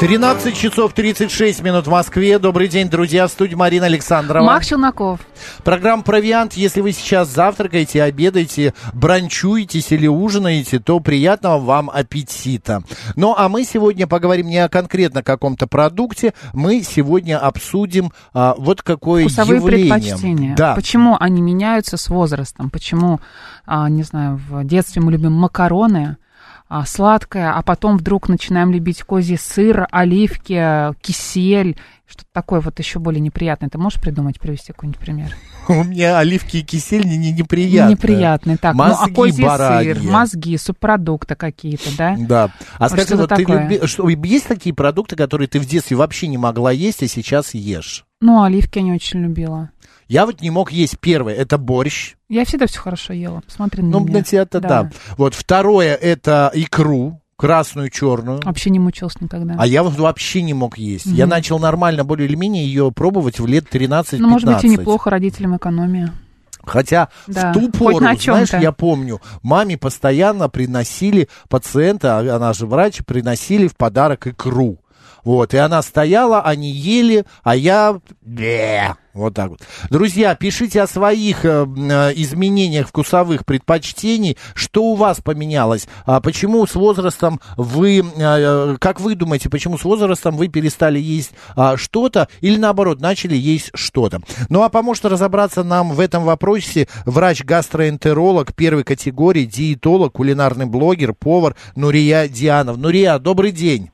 13 часов 36 минут в Москве. Добрый день, друзья. В студии Марина Александрова. Мах Челноков. Программа «Провиант». Если вы сейчас завтракаете, обедаете, бранчуетесь или ужинаете, то приятного вам аппетита. Ну, а мы сегодня поговорим не о конкретно каком-то продукте. Мы сегодня обсудим а, вот какое Вкусовые явление. предпочтения. Да. Почему они меняются с возрастом? Почему, а, не знаю, в детстве мы любим макароны, сладкое, а потом вдруг начинаем любить козий сыр, оливки, кисель, что-то такое вот еще более неприятное. Ты можешь придумать, привести какой-нибудь пример? У меня оливки и кисель не, не неприятные. Неприятные. Так, Мозги ну а козий бараньи. сыр, мозги, субпродукты какие-то, да? Да. А Вот скажи, вот ты люби- что, есть такие продукты, которые ты в детстве вообще не могла есть, а сейчас ешь? Ну, оливки я не очень любила. Я вот не мог есть первое, это борщ. Я всегда все хорошо ела. Посмотри на Ну, меня. на тебя-то да. Вот второе это икру, красную, черную. Вообще не мучилась никогда. А я вот вообще не мог есть. Я начал нормально, более или менее, ее пробовать в лет 13-15. ну, может быть, и неплохо родителям экономия. Хотя Да, в ту пору, на знаешь, я помню, маме постоянно приносили пациента, а она же врач, приносили в подарок икру. Вот, и она стояла, они ели, а я... Бе! Вот так вот. Друзья, пишите о своих э, э, изменениях вкусовых предпочтений. Что у вас поменялось? А почему с возрастом вы... э, как вы думаете, почему с возрастом вы перестали есть а, что-то или наоборот начали есть что-то? Ну а поможет разобраться нам в этом вопросе врач-гастроэнтеролог первой категории, диетолог, кулинарный блогер, повар Нурия Дианов. Нурия, добрый день.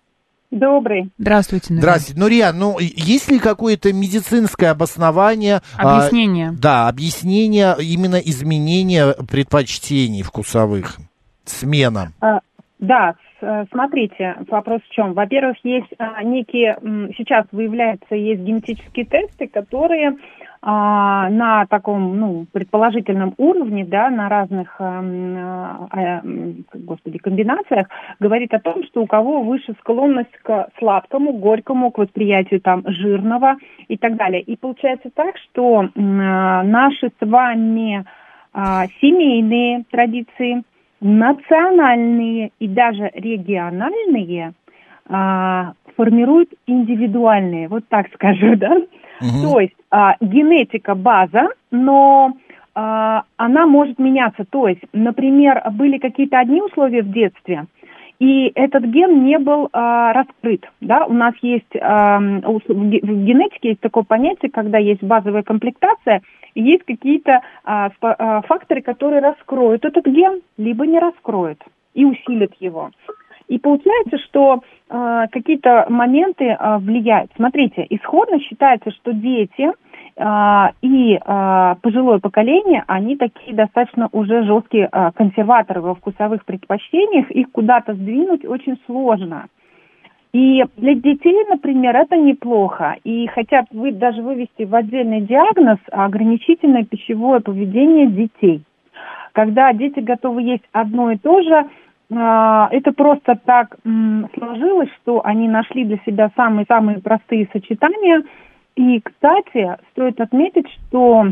Добрый. Здравствуйте. Нурия. Здравствуйте. Нурия, ну и- есть ли какое-то медицинское обоснование? а, Объяснение. да, объяснение именно изменения предпочтений вкусовых. Смена. А, Да, э, смотрите, вопрос в чем. Во-первых, есть а, некие, сейчас выявляются, есть генетические тесты, которые а, на таком, ну, предположительном уровне, да, на разных, ам, а, а, м, господи, комбинациях, говорит о том, что у кого выше склонность к сладкому, горькому, к восприятию там жирного и так далее. И получается так, что а, наши с вами а, семейные традиции, национальные и даже региональные а, формируют индивидуальные, вот так скажу, да. Мгм. То есть а, генетика база, но а, она может меняться. То есть, например, были какие-то одни условия в детстве, и этот ген не был а, раскрыт. Да? У нас есть а, в ге- в генетике есть такое понятие, когда есть базовая комплектация, и есть какие-то а, а, факторы, которые раскроют этот ген, либо не раскроют и усилят его. И получается, что э, какие-то моменты э, влияют. Смотрите, исходно считается, что дети э, и э, пожилое поколение, они такие достаточно уже жесткие э, консерваторы во вкусовых предпочтениях, их куда-то сдвинуть очень сложно. И для детей, например, это неплохо. И хотят вы, даже вывести в отдельный диагноз ограничительное пищевое поведение детей. Когда дети готовы есть одно и то же, это просто так сложилось, что они нашли для себя самые-самые простые сочетания. И, кстати, стоит отметить, что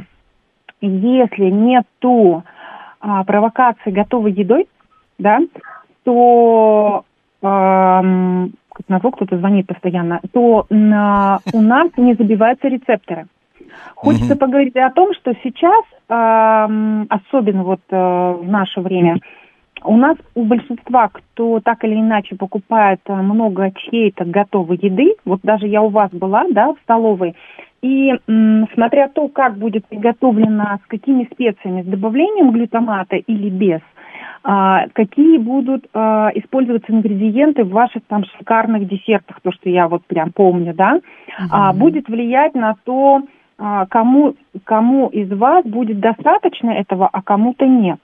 если нету а, провокации готовой едой, да, то ам, как назло, кто-то звонит постоянно, то на- у нас не забиваются рецепторы. Хочется Мгм. поговорить о том, что сейчас, ам, особенно вот э, в наше время, у нас у большинства, кто так или иначе покупает э, много чьей-то готовой еды, вот даже я у вас была, да, в столовой, и м, смотря то, как будет приготовлено, с какими специями, с добавлением глютамата или без, а, какие будут а, использоваться ингредиенты в ваших там шикарных десертах, то, что я вот прям помню, да, а, будет влиять на то, а, кому, кому из вас будет достаточно этого, а кому-то нет.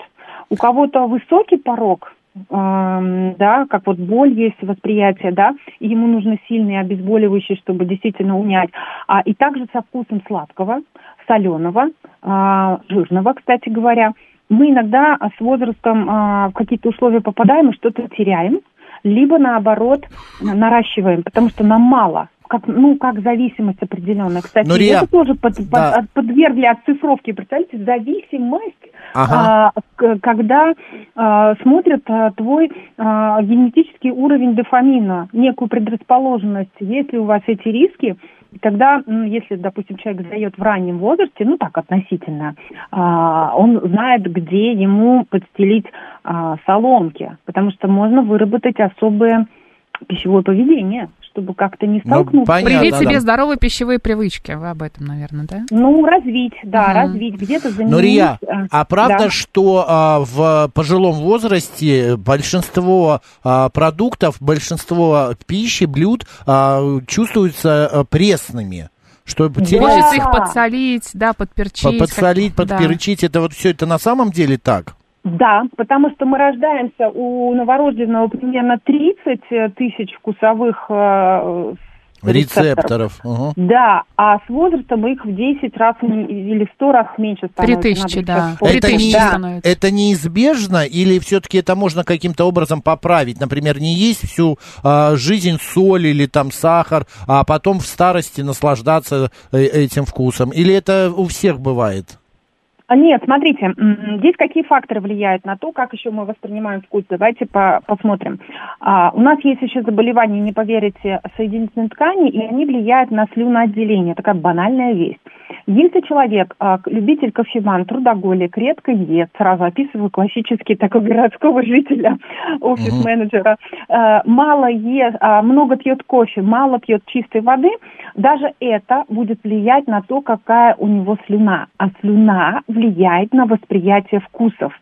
У кого-то высокий порог, эм, да, как вот боль есть, восприятие, да, и ему нужно сильные обезболивающие, чтобы действительно унять. А, и также со вкусом сладкого, соленого, а, жирного, кстати говоря. Мы иногда а, с возрастом а, в какие-то условия попадаем и что-то теряем. либо наоборот наращиваем, потому что нам мало. Как, ну, как зависимость определенная. Кстати, Но, Рия, это тоже под, под- да. от- подвергли оцифровке. Представляете, зависимость, Ага. а, к- когда а, смотрят а, твой а, генетический уровень дофамина, некую предрасположенность. Если у вас эти риски, тогда, м, если, допустим, человек сдает в раннем возрасте, ну так относительно, а, он знает, где ему подстелить а, соломки, потому что можно выработать особое пищевое поведение, чтобы как-то не Ну, столкнуться. понятно. Привить да. себе здоровые пищевые привычки. Вы об этом, наверное, да? Ну, развить, да, Мгм. развить, где-то заменить. Но, Рия, а, а правда, да. что а, в пожилом возрасте большинство а, продуктов, большинство пищи, блюд а, чувствуются а, пресными? Что потерять, Хочется Да. их подсолить, да, подперчить. подсолить, как- да. подперчить, это вот все это на самом деле так? Да, потому что мы рождаемся у новорожденного примерно 30 тысяч вкусовых э, Рецепторов. Ага. Да, а с возрастом их в 10 раз или в 100 раз меньше Три становится. тысячи, Надо да. сейчас вспомнить. Это, Три тысячи не, Да. становится. это неизбежно или все-таки это можно каким-то образом поправить? Например, не есть всю а, жизнь соль или там сахар, а потом в старости наслаждаться э, этим вкусом? Или это у всех бывает? А, Нет, смотрите, здесь какие факторы влияют на то, как еще мы воспринимаем вкус. Давайте по- посмотрим. А, у нас есть еще заболевания, не поверите, соединительной ткани, и они влияют на слюноотделение. Такая банальная вещь. Если человек, а, любитель кофеман, трудоголик, редко ест, сразу описываю классический такой городского жителя, офис-менеджера, э, мало ест, а, много пьет кофе, мало пьет чистой воды, даже это будет влиять на то, какая у него слюна. А слюна влияет на восприятие вкусов.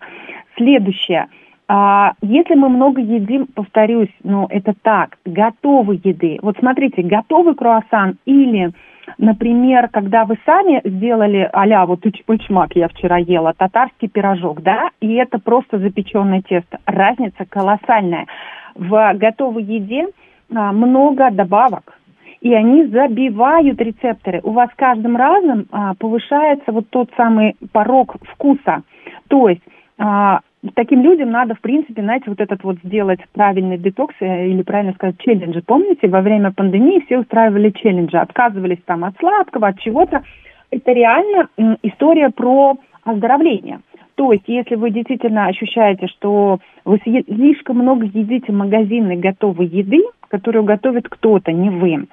Следующее. А, если мы много едим, повторюсь, ну это так, готовой еды. Вот смотрите, готовый круассан или, например, когда вы сами сделали а-ля вот учмак я вчера ела, татарский пирожок, да, и это просто запеченное тесто. Разница колоссальная. В готовой еде а, много добавок, и они забивают рецепторы. У вас каждым разом а, повышается вот тот самый порог вкуса. То есть а, таким людям надо, в принципе, знаете, вот этот вот сделать правильный детокс, э, или правильно сказать, челленджи. Помните, во время пандемии все устраивали челленджи, отказывались там от сладкого, от чего-то. Это реально история про оздоровление. То есть, если вы действительно ощущаете, что вы слишком много едите магазинной готовой еды, которую готовит кто-то, не вы,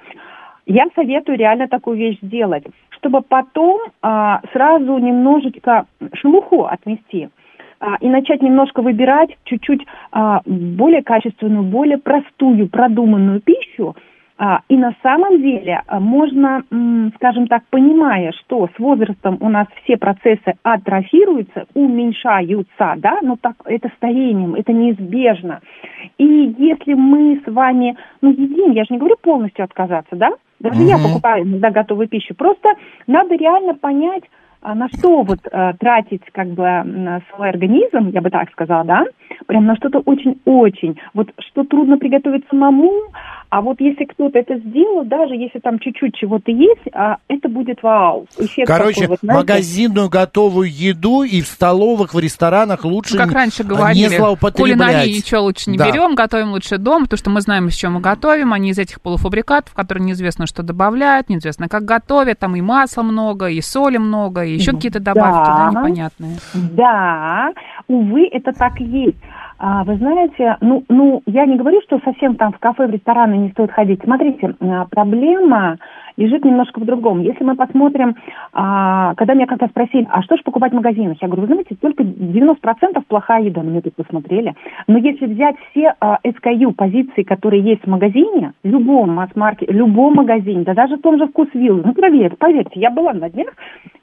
я советую реально такую вещь сделать, чтобы потом а, сразу немножечко шелуху отмести а, и начать немножко выбирать чуть-чуть а, более качественную, более простую, продуманную пищу. А, и на самом деле а, можно, скажем так, понимая, что с возрастом у нас все процессы атрофируются, уменьшаются, да, ну так это старением, это неизбежно. И если мы с вами, ну, едим, я же не говорю полностью отказаться, да, даже я Мгм. покупаю иногда готовую пищу, просто надо реально понять, на что вот э, тратить как бы на свой организм, я бы так сказала, да, прям на что-то очень-очень, вот что трудно приготовить самому, а вот если кто-то это сделал, даже если там чуть-чуть чего-то есть, а, это будет вау. Эффект Короче, такой вот, знаете. магазинную готовую еду и в столовых, в ресторанах лучше Ну, как не- раньше не говорили, злоупотреблять. кулинарии ничего лучше не Да. берем, готовим лучше дома, потому что мы знаем, из чего мы готовим, они из этих полуфабрикатов, которые неизвестно, что добавляют, неизвестно, как готовят, там и масла много, и соли много, и еще какие-то добавки, да, Да. непонятные. Да, увы, это так и есть. А, вы знаете, ну, ну, я не говорю, что совсем там в кафе, в рестораны не стоит ходить. Смотрите, а, проблема лежит немножко в другом. Если мы посмотрим, а, когда меня как-то спросили, а что же покупать в магазинах? Я говорю, вы знаете, только 90% плохая еда. На меня тут посмотрели. Но если взять все а, SKU, позиции, которые есть в магазине, любом масс-маркете, любом магазине, да даже в том же вкусвилл, ну, проверьте, поверьте, я была на днях,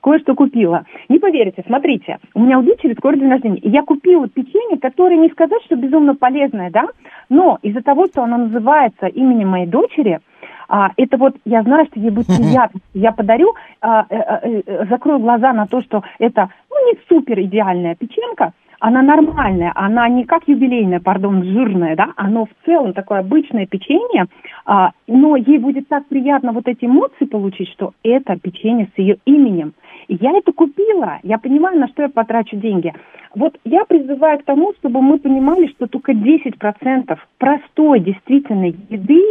кое-что купила. Не поверите, смотрите, у меня у дочери скоро день рождения, и я купила печенье, которое не сказать, что безумно полезное, да, но из-за того, что оно называется именем моей дочери, а, это вот, я знаю, что ей будет приятно. Я подарю, а, э, э, закрою глаза на то, что это, ну, не супер идеальная печенка, она нормальная, она не как юбилейная, пардон, жирная, да, оно в целом такое обычное печенье, а, но ей будет так приятно вот эти эмоции получить, что это печенье с ее именем. И я это купила, я понимаю, на что я потрачу деньги. Вот я призываю к тому, чтобы мы понимали, что только 10% простой действительно еды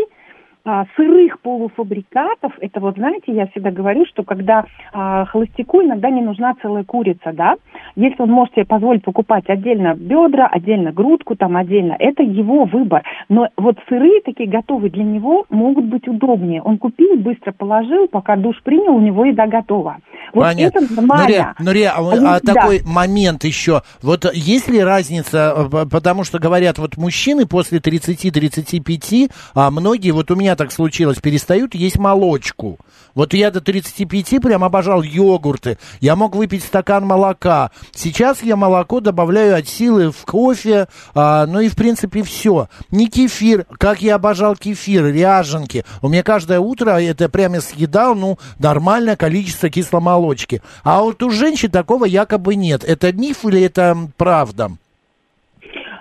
а, сырых полуфабрикатов, это вот, знаете, я всегда говорю, что когда а, холостяку иногда не нужна целая курица, да, если он может себе позволить покупать отдельно бедра, отдельно грудку, там отдельно, это его выбор. Но вот сырые такие готовые для него могут быть удобнее. Он купил, быстро положил, пока душ принял, у него еда готова. Вот Понятно. это нормально. Нурия, Нурия, а, А а да. такой момент еще. Вот есть ли разница, э, потому что говорят, вот мужчины после 30-35, а многие, вот у меня так случилось, перестают есть молочку. Вот я до 35 прям обожал йогурты. Я мог выпить стакан молока. Сейчас я молоко добавляю от силы в кофе, а, ну и в принципе все. Не кефир, как я обожал кефир, ряженки. У меня каждое утро это прямо съедал, ну, нормальное количество кисломолочки. А вот у женщин такого якобы нет. Это миф или это правда?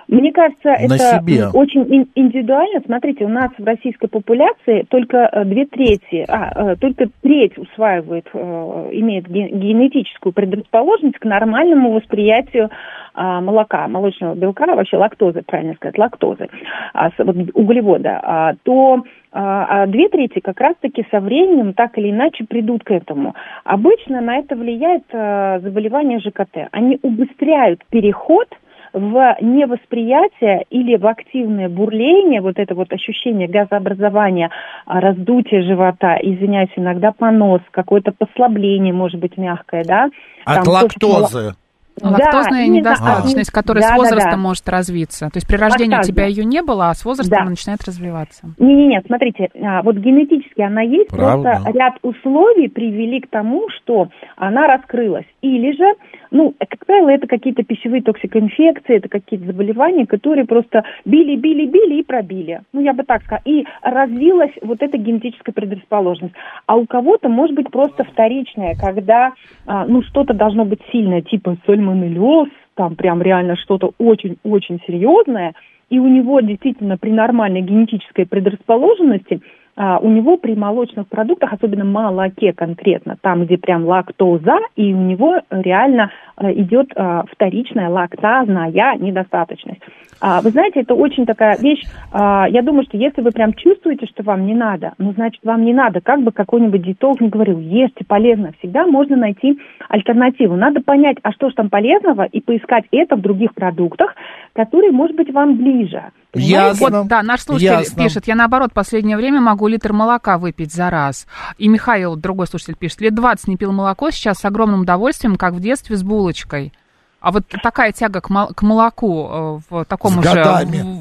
Мне кажется, На это себе. м, очень ин- индивидуально. Смотрите, у нас в российской популяции только э, две трети, а, э, только треть усваивает, э, имеет ге- генетическую предрасположенность к нормальному восприятию а, молока, молочного белка, вообще лактозы, правильно сказать, лактозы, а, углевода, а, то а, а две трети как раз-таки со временем так или иначе придут к этому. Обычно на это влияет а, заболевание ЖКТ. Они убыстряют переход в невосприятие или в активное бурление, вот это вот ощущение газообразования, а, раздутие живота, извиняюсь, иногда понос, какое-то послабление, может быть, мягкое, да? От Там лактозы. Да, Лактозная от недостаточность, них- которая да, с да, возрастом да. может развиться. То есть при рождении у тебя ее не было, а с возрастом Да. она начинает развиваться. Не-не-не, смотрите, а, вот генетически она есть, Правда? просто ряд условий привели к тому, что она раскрылась. Или же, ну, как правило, это какие-то пищевые токсикоинфекции, это какие-то заболевания, которые просто били-били-били и пробили. Ну, я бы так сказала. И развилась вот эта генетическая предрасположенность. А у кого-то может быть просто вторичная, когда, а, ну, что-то должно быть сильное, типа сальмонеллез, там прям реально что-то очень-очень серьезное, и у него действительно при нормальной генетической предрасположенности у него при молочных продуктах, особенно молоке конкретно, там, где прям лактоза, и у него реально а, идет а, вторичная лактазная недостаточность. А, вы знаете, это очень такая вещь, а, я думаю, что если вы прям чувствуете, что вам не надо, ну, значит, вам не надо, как бы какой-нибудь диетолог не говорил, ешьте полезно, всегда можно найти альтернативу. Надо понять, а что же там полезного, и поискать это в других продуктах, которые, может быть, вам ближе. Понимаете? Ясно. Вот, да, наш слушатель Ясно. пишет, я наоборот, в последнее время могу литр молока выпить за раз. И Михаил, другой слушатель, пишет, лет 20 не пил молоко, сейчас с огромным удовольствием, как в детстве с булочкой. А вот такая тяга к, мол- к молоку э, в таком уже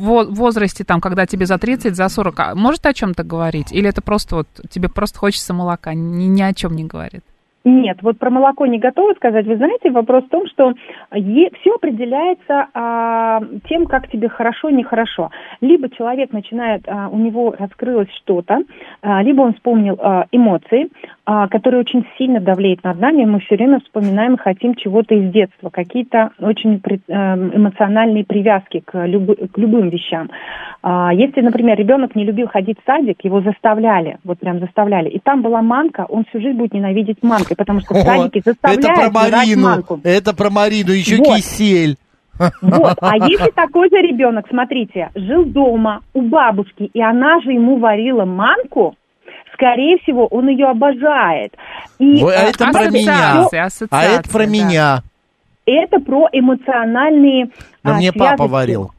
во- возрасте, там, когда тебе за 30, за 40, а может о чем-то говорить? Или это просто вот тебе просто хочется молока, ни, ни о чем не говорит? Нет, вот про молоко не готова сказать. Вы знаете, вопрос в том, что все определяется а, тем, как тебе хорошо, нехорошо. Либо человек начинает, а, у него раскрылось что-то, а, либо он вспомнил а, эмоции, а, которые очень сильно давлеют над нами. Мы все время вспоминаем и хотим чего-то из детства, какие-то очень э, эмоциональные привязки к, любы- к любым вещам. А, Если, например, ребенок не любил ходить в садик, его заставляли, вот прям заставляли, и там была манка, он всю жизнь будет ненавидеть манкой, потому что в садике это заставляют про жрать Марину. манку. Это про Марину, еще Вот. кисель. Вот. А если такой же ребенок, смотрите, жил дома у бабушки, и она же ему варила манку, скорее всего, он ее обожает. И Вы- а э, это про меня. А это про да. меня. это про эмоциональные Но а, мне папа связочки. варил.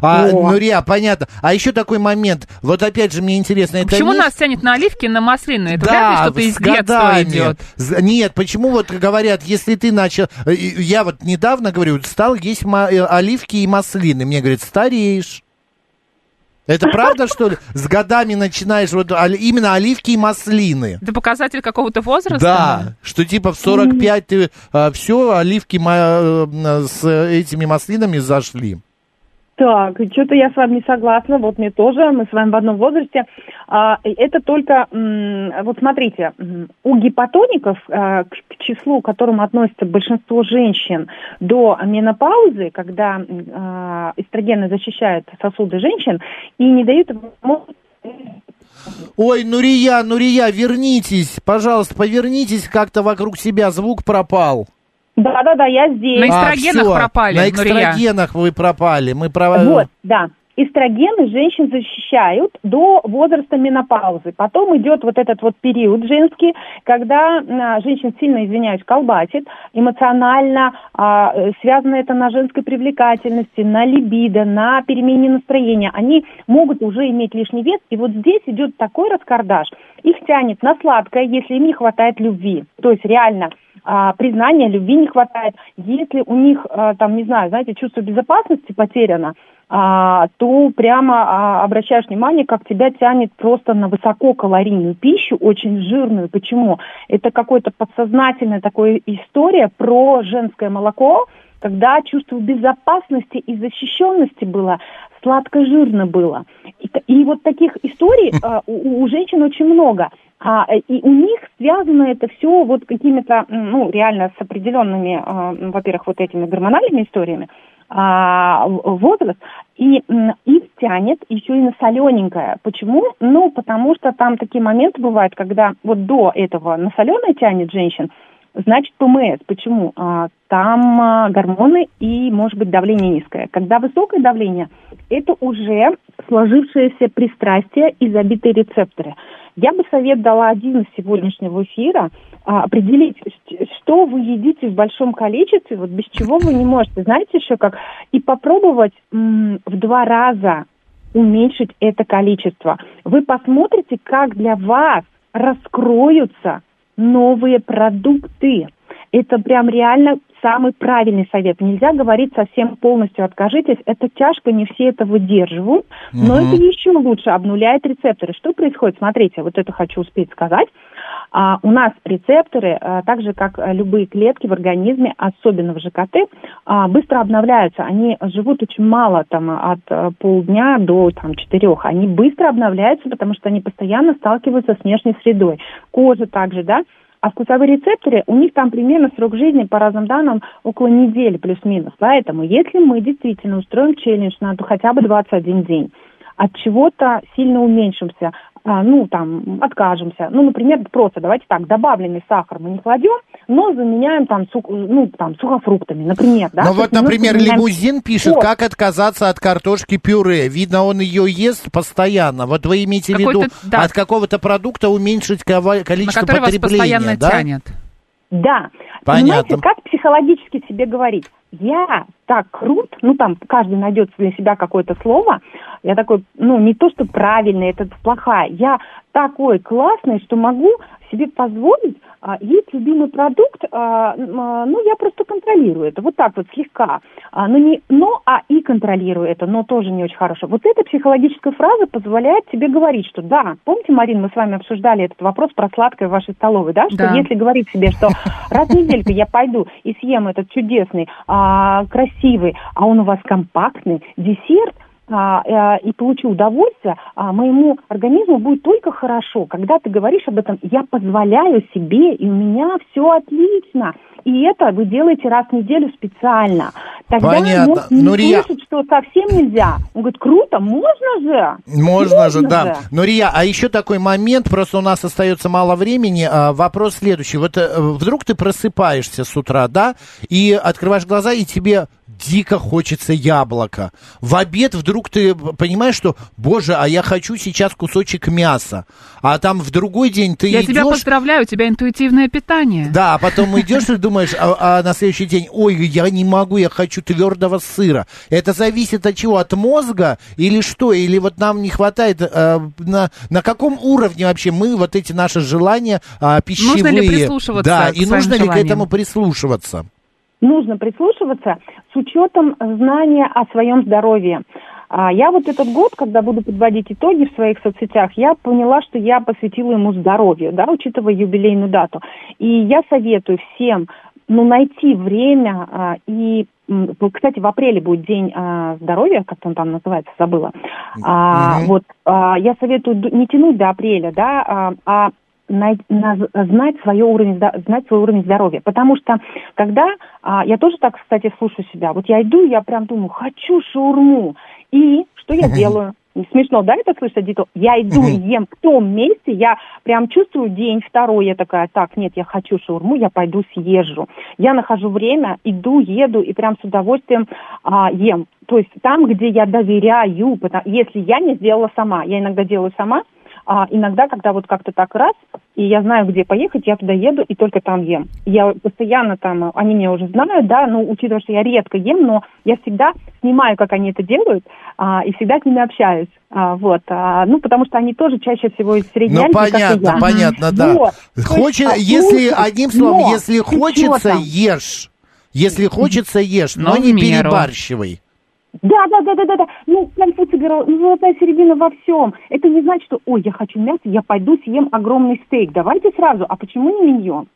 А, Вот. ну, Риа, понятно. А еще такой момент. Вот опять же, мне интересно, это Почему миф? нас тянет на оливки, на маслины? Это вряд ли что-то с из детства годами. идет. Нет, почему вот говорят, если ты начал... э, Я вот недавно, говорю, стал есть э, оливки и маслины. Мне говорят, стареешь. Это правда, что ли? С годами начинаешь вот именно оливки и маслины. Это показатель какого-то возраста? Да, что типа в 45 ты все, оливки э, с этими маслинами зашли. Так, что-то я с вами не согласна. Вот мне тоже, мы с вами в одном возрасте. А, это только, вот смотрите, у гипотоников, а, к, числу, к которому относится большинство женщин до менопаузы, когда а, эстрогены защищают сосуды женщин и не дают Ой, Нурия, Нурия, вернитесь, пожалуйста, повернитесь как-то вокруг себя, звук пропал. Да-да-да, я здесь. На эстрогенах всё, пропали, На Нурия. эстрогенах вы пропали. Мы про... Вот, да. Эстрогены женщин защищают до возраста менопаузы. Потом идет вот этот вот период женский, когда а, женщин сильно, извиняюсь, колбасит, эмоционально а, э, связано это на женской привлекательности, на либидо, на перемене настроения. Они могут уже иметь лишний вес, и вот здесь идет такой раскардаш. Их тянет на сладкое, если им не хватает любви. То есть реально а, признания, любви не хватает. Если у них, а, там, не знаю, знаете, чувство безопасности потеряно, а, то прямо а, обращаешь внимание, как тебя тянет просто на высококалорийную пищу, очень жирную. Почему? Это какая-то подсознательная такая история про женское молоко, когда чувство безопасности и защищенности было, сладко-жирно было. И, и вот таких историй а, у, у женщин очень много. А, и у них связано это все вот какими-то, ну, реально с определенными, а, во-первых, вот этими гормональными историями, а, возраст, и их тянет еще и на солененькое. Почему? Ну, потому что там такие моменты бывают, когда вот до этого на соленое тянет женщин, значит ПМС. Почему? А, там а, гормоны и, может быть, давление низкое. Когда высокое давление, это уже сложившееся пристрастие и забитые рецепторы. Я бы совет дала один из сегодняшнего эфира а, определить, что вы едите в большом количестве, вот без чего вы не можете, знаете еще как, и попробовать м, в два раза уменьшить это количество. Вы посмотрите, как для вас раскроются новые продукты. Это прям реально самый правильный совет. Нельзя говорить совсем полностью откажитесь. Это тяжко, не все это выдерживают. Но Мгм. это еще лучше обнуляет рецепторы. Что происходит? Смотрите, вот это хочу успеть сказать. А, у нас рецепторы, а, так же как любые клетки в организме, особенно в ЖКТ, а, быстро обновляются. Они живут очень мало, там, от а, полдня до там, четырех. Они быстро обновляются, потому что они постоянно сталкиваются с внешней средой. Кожа также, да. А вкусовые рецепторы, у них там примерно срок жизни, по разным данным, около недели плюс-минус. Поэтому, если мы действительно устроим челлендж на хотя бы 21 день, от чего-то сильно уменьшимся, ну, там, откажемся. Ну, например, просто, давайте так, добавленный сахар мы не кладем, но заменяем там, сук- ну, там сухофруктами, например, да. Ну вот, например, заменяем- лимузин пишет, Вот. как отказаться от картошки пюре. Видно, он ее ест постоянно. Вот вы имеете в виду да. от какого-то продукта уменьшить кова- на количество который вас потребления, постоянно да? тянет. Да. Понятно. Понимаете, как психологически себе говорить? Я так крут, ну там каждый найдет для себя какое-то слово. Я такой, ну не то, что правильный, это плохая. Я такой классный, что могу себе позволить есть любимый продукт, а, а, ну я просто контролирую это, вот так вот слегка. А, но не но, а и контролирую это, но тоже не очень хорошо. Вот эта психологическая фраза позволяет тебе говорить, что да, помните, Марин, мы с вами обсуждали этот вопрос про сладкое в вашей столовой, да, что Да. если говорить себе, что раз в недельку я пойду и съем этот чудесный, а, красивый, а он у вас компактный десерт, а, а, и получу удовольствие, а, моему организму будет только хорошо. Когда ты говоришь об этом, я позволяю себе, и у меня все отлично. И это вы делаете раз в неделю специально. Тогда Понятно. может не Нурия- слышать, что совсем нельзя. Он говорит, круто, можно же. Можно же, Можно да. же. Но, Рия, а еще такой момент, просто у нас остается мало времени. а, вопрос следующий. Вот э, вдруг ты просыпаешься с утра, да, и открываешь глаза, и тебе дико хочется яблоко. В обед вдруг ты понимаешь, что, боже, а я хочу сейчас кусочек мяса. А там в другой день ты Я идешь... тебя поздравляю, у тебя интуитивное питание. Да, а потом идешь и думаешь, а, а на следующий день, ой, я не могу, я хочу твердого сыра. Это зависит от чего? От мозга или что? Или вот нам не хватает, э, на, на каком уровне вообще мы вот эти наши желания а, пищевые? Нужно ли прислушиваться Да, и нужно ли к желаниям? этому прислушиваться? Нужно прислушиваться с учетом знания о своем здоровье. А, Я вот этот год, когда буду подводить итоги в своих соцсетях, я поняла, что я посвятила ему здоровью, да, учитывая юбилейную дату. И я советую всем ну, найти время а, и кстати, в апреле будет день а, здоровья, как он там называется, забыла. А, Мгм. Вот а, я советую не тянуть до апреля, да, а, а знать свой уровень, знать свой уровень здоровья, потому что когда а, я тоже так, кстати, слушаю себя. Вот я иду, я прям думаю, хочу шаурму, и что я делаю? Смешно, да, это слышать, Дито? Я иду и ем в том месте, я прям чувствую день второй, я такая, так, нет, я хочу шаурму, я пойду съезжу. Я нахожу время, иду, еду и прям с удовольствием а, ем. То есть там, где я доверяю, потому- если я не сделала сама, я иногда делаю сама, а иногда, когда вот как-то так раз, и я знаю, где поехать, я туда еду и только там ем. Я постоянно там, они меня уже знают, да, ну, учитывая, что я редко ем, но я всегда снимаю, как они это делают, а, и всегда с ними общаюсь. А, вот, а, ну, потому что они тоже чаще всего из Средней Ну, Азии, как и понятно, понятно, да. Вот. Хочет, а, если, одним словом, но если хочется, ешь. Если хочется, ешь, но, Но не меру. перебарщивай. Да, да, да, да, да, да. Ну, Конфуций говорил, ну, золотая середина во всем. Это не значит, что, ой, я хочу мясо, я пойду съем огромный стейк. Давайте сразу, а почему не миньон?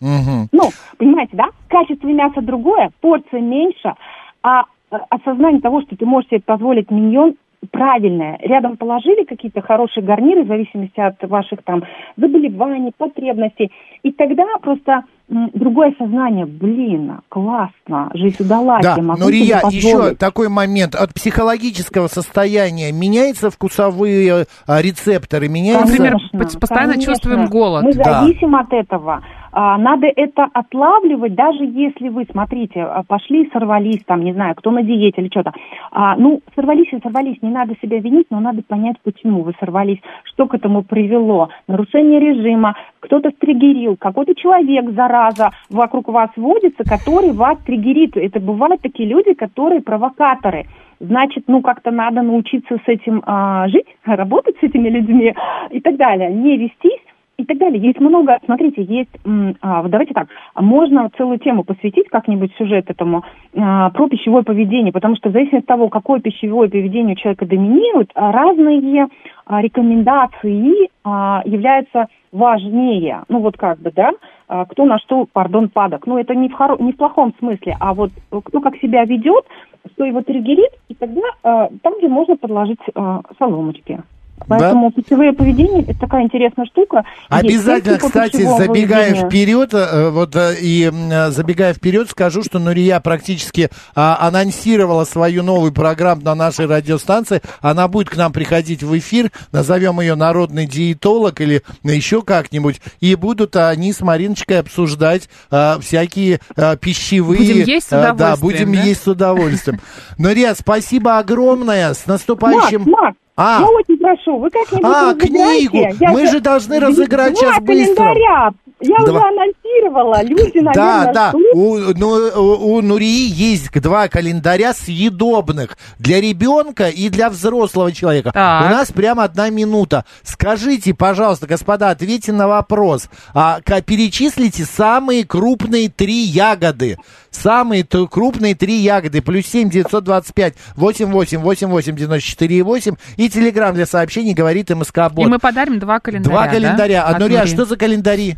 Мгм. Ну, понимаете, да? Качество мяса другое, порция меньше, а э, осознание того, что ты можешь себе позволить миньон правильное. Рядом положили какие-то хорошие гарниры, в зависимости от ваших там заболеваний, потребностей. И тогда просто другое сознание. Блин, классно, жизнь удалась. Да, я могу но Рия, еще такой момент. От психологического состояния меняются вкусовые а, рецепторы, меняются... Например, постоянно конечно. чувствуем голод. Мы Да. зависим от этого. А, надо это отлавливать, даже если вы, смотрите, а, пошли, сорвались, там, не знаю, кто на диете или что-то. А, ну, сорвались и сорвались, не надо себя винить, но надо понять, почему вы сорвались, что к этому привело. Нарушение режима, кто-то стригерил, какой-то человек, зараза, вокруг вас водится, который вас триггерит. Это бывают такие люди, которые провокаторы. Значит, ну как-то надо научиться с этим а, жить, работать с этими людьми и так далее. Не вестись и так далее. Есть много, смотрите, есть, а, давайте так, можно целую тему посвятить как-нибудь сюжет этому а, про пищевое поведение, потому что в зависимости от того, какое пищевое поведение у человека доминирует, разные а, рекомендации а, являются важнее. Ну вот как бы, да, а, кто на что, пардон, падок. Ну это не в, хоро- не в плохом смысле, а вот кто как себя ведет, что его триггерит, и тогда там, где можно подложить соломочки. Поэтому пищевое поведение это такая интересная штука. Обязательно, кстати, пищевого забегая поведения. вперед, э, вот э, и э, забегая вперед, скажу, что Нурия практически а, анонсировала свою новую программу на нашей радиостанции. Она будет к нам приходить в эфир, назовем ее народный диетолог или еще как-нибудь, и будут они с Мариночкой обсуждать а, всякие а, пищевые. Будем есть с а, Да, удовольствием, будем да? есть с удовольствием. Нурия, спасибо огромное, с наступающим. Макс, Макс, А. я очень прошу, вы как-нибудь А, книгу. Я Мы же- должны разыграть сейчас быстро. календаря. Я Два. уже анонсировала. Люди, наверное, Да, да. ждут. У, ну, у, у Нурии есть два календаря съедобных для ребенка и для взрослого человека. Так. У нас прямо одна минута. Скажите, пожалуйста, господа, ответьте на вопрос. А, перечислите самые крупные три ягоды. Самые крупные три ягоды. Плюс семь девятьсот двадцать пять восемь восемь восемь восемь девяносто четыре восемь. И телеграмм для сообщений говорит МСК Бот. И мы подарим два календаря. Два да, календаря. А от Нурия, Нури? что за календари?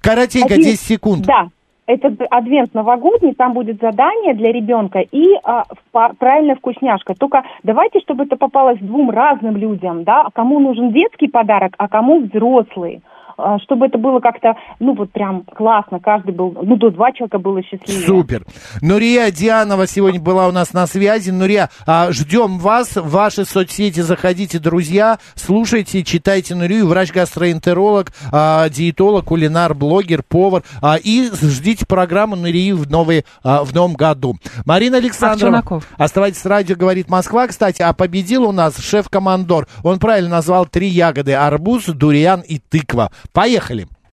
Коротенько, Один. 10 секунд. Да. Это адвент новогодний, там будет задание для ребенка и а, в- правильная вкусняшка. Только давайте, чтобы это попалось двум разным людям, да, кому нужен детский подарок, а кому взрослый. А, Чтобы это было как-то, ну вот прям классно, каждый был, ну до два человека было счастливее. Супер. Нурия Дианова сегодня была у нас на связи. Нурия, а, ждем вас в ваши соцсети. Заходите, друзья, слушайте, читайте Нурию. Врач-гастроэнтеролог, а, диетолог, кулинар, блогер, повар. А, и ждите программу Нурии в, новый, а, в новом году. Марина Александрова. Овчинаков. Оставайтесь с радио, говорит Москва. Кстати, а победил у нас шеф-командор. Он правильно назвал три ягоды. Арбуз, дуриан и тыква. Поехали.